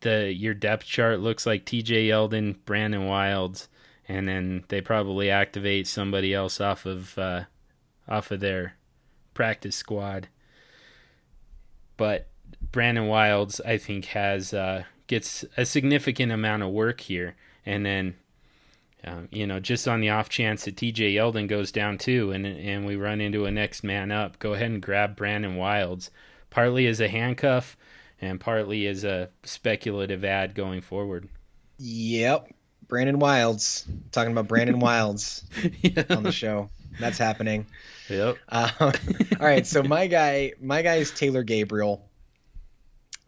the your depth chart looks like T.J. Yeldon, Brandon Wilds, and then they probably activate somebody else off of uh, off of their practice squad. But Brandon Wilds, I think, has uh, gets a significant amount of work here, and then um, you know, just on the off chance that TJ Yeldon goes down too, and and we run into a next man up, go ahead and grab Brandon Wilds, partly as a handcuff, and partly as a speculative add going forward. Yep. Brandon Wilds. Talking about Brandon Wilds yeah. on the show. That's happening. Yep. Uh, all right, so my guy, my guy is Taylor Gabriel.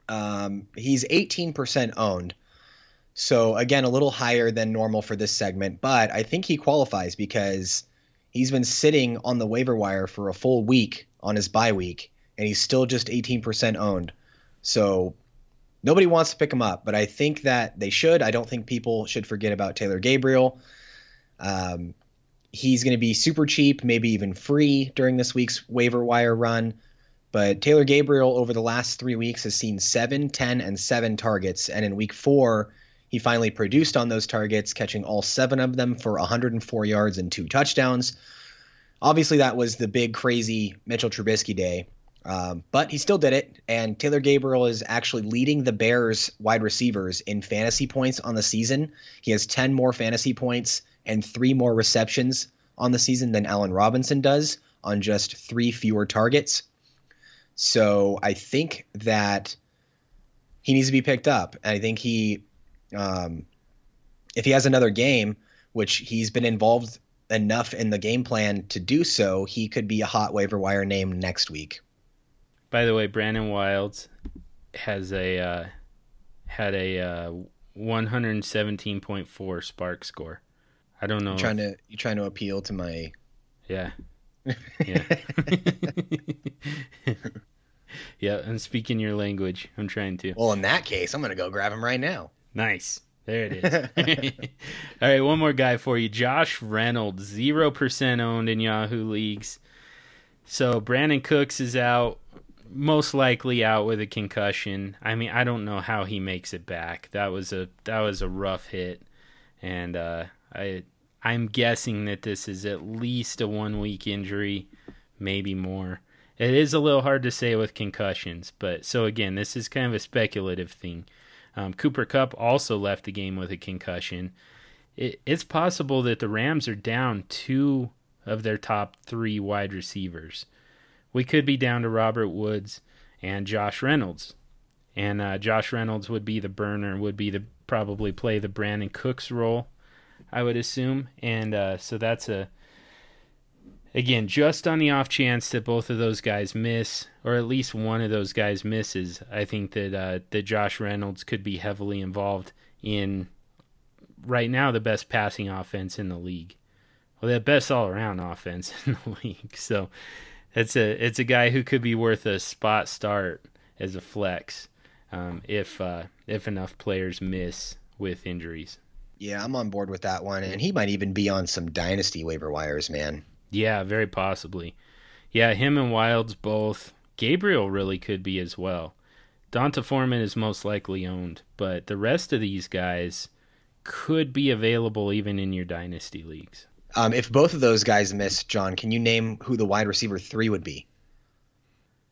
Um, he's 18% owned, so again, a little higher than normal for this segment, but I think he qualifies because he's been sitting on the waiver wire for a full week on his bye week, and he's still just 18% owned. So nobody wants to pick him up, but I think that they should. I don't think people should forget about Taylor Gabriel. Um, he's going to be super cheap, maybe even free during this week's waiver wire run. But Taylor Gabriel over the last three weeks has seen 7, 10, and 7 targets. And in week four, he finally produced on those targets, catching all seven of them for 104 yards and two touchdowns. Obviously, that was the big, crazy Mitchell Trubisky day. Um, but he still did it, and Taylor Gabriel is actually leading the Bears wide receivers in fantasy points on the season. He has 10 more fantasy points and three more receptions on the season than Allen Robinson does on just three fewer targets. So I think that he needs to be picked up. And I think he, um, if he has another game, which he's been involved enough in the game plan to do so, he could be a hot waiver wire name next week. By the way, Brandon Wilds has a uh, had a uh, 117.4 SPARQ score. I don't know. You trying to you trying to appeal to my Yeah. Yeah. yeah, and speaking your language. I'm trying to. Well, in that case, I'm gonna go grab him right now. Nice. There it is. All right, one more guy for you. Josh Reynolds, zero percent owned in Yahoo leagues. So Brandin Cooks is out, most likely out with a concussion. I mean, I don't know how he makes it back. That was a that was a rough hit, and uh, I I'm guessing that this is at least a one week injury, maybe more. It is a little hard to say with concussions, but so again, this is kind of a speculative thing. Um, Cooper Kupp also left the game with a concussion. It, it's possible that the Rams are down two of their top three wide receivers. We could be down to Robert Woods and Josh Reynolds, and uh, Josh Reynolds would be the burner, would be the probably play the Brandin Cooks role, I would assume, and uh, so that's a again just on the off chance that both of those guys miss, or at least one of those guys misses. I think that uh, that Josh Reynolds could be heavily involved in right now the best passing offense in the league well, the best all around offense in the league. So it's a it's a guy who could be worth a spot start as a flex um, if uh, if enough players miss with injuries. Yeah, I'm on board with that one, and he might even be on some dynasty waiver wires, man. Yeah, very possibly. Yeah, him and Wilds both. Gabriel really could be as well. D'Onta Foreman is most likely owned, but the rest of these guys could be available even in your dynasty leagues. Um, if both of those guys miss, John, can you name who the wide receiver three would be?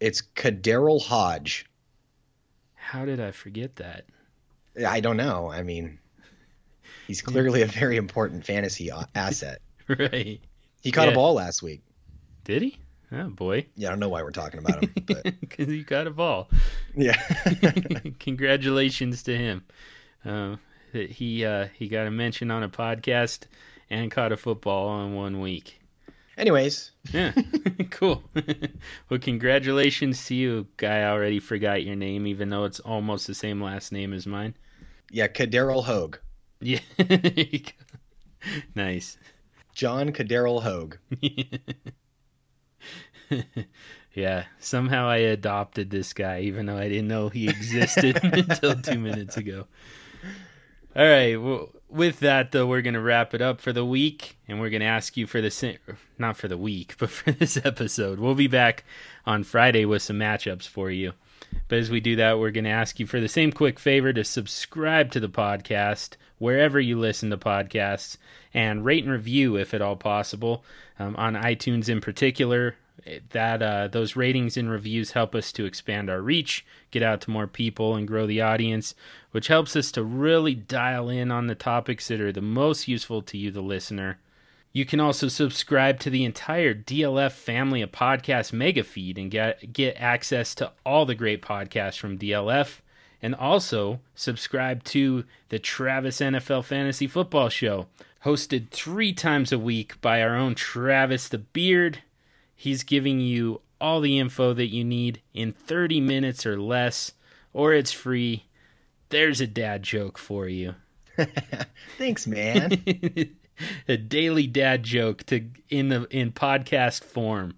It's KhaDarel Hodge. How did I forget that? I don't know. I mean, he's clearly a very important fantasy asset. right. He caught yeah. a ball last week. Did he? Oh boy. Yeah, I don't know why we're talking about him, because he caught a ball. Yeah. Congratulations to him. Uh, he uh, he got a mention on a podcast and caught a football in one week. Anyways. Yeah. cool. well, congratulations to you, guy. I already forgot your name, even though it's almost the same last name as mine. Yeah, KhaDarel Hogue. Yeah. nice. John KhaDarel Hogue. yeah, somehow I adopted this guy, even though I didn't know he existed until two minutes ago. All right. Well, with that, though, we're going to wrap it up for the week, and we're going to ask you for the not for the week, but for this episode. We'll be back on Friday with some matchups for you. But as we do that, we're going to ask you for the same quick favor to subscribe to the podcast wherever you listen to podcasts and rate and review if at all possible um, on iTunes in particular that uh, those ratings and reviews help us to expand our reach, get out to more people, and grow the audience, which helps us to really dial in on the topics that are the most useful to you, the listener. You can also subscribe to the entire DLF family of podcast mega feed and get get access to all the great podcasts from DLF and also subscribe to the Travis NFL Fantasy Football Show, hosted 3 times a week by our own Travis the Beard He's giving you all the info that you need in 30 minutes or less, or it's free. There's a dad joke for you. Thanks, man. a daily dad joke to in the in podcast form.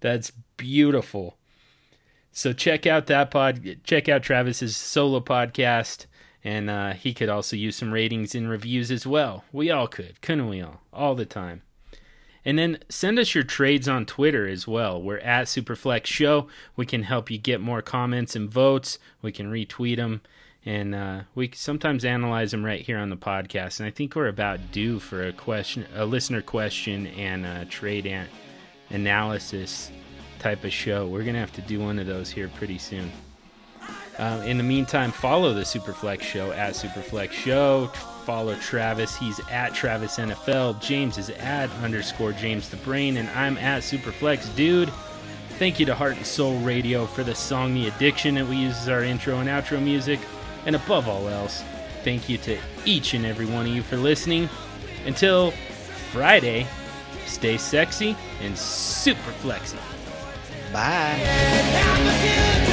That's beautiful. So check out that pod. Check out Travis's solo podcast, and uh, he could also use some ratings and reviews as well. We all could, couldn't we all? All the time. And then send us your trades on Twitter as well. We're at Superflex Show. We can help you get more comments and votes. We can retweet them, and uh, we sometimes analyze them right here on the podcast. And I think we're about due for a question, a listener question, and a trade an- analysis type of show. We're gonna have to do one of those here pretty soon. Uh, in the meantime, follow the Superflex Show at Superflex Show follow Travis. He's at Travis NFL. James is at underscore James the Brain, and I'm at Superflex Dude. Thank you to Heart and Soul Radio for the song The Addiction that we use as our intro and outro music. And above all else, thank you to each and every one of you for listening. Until Friday, stay sexy and super flexy. Bye.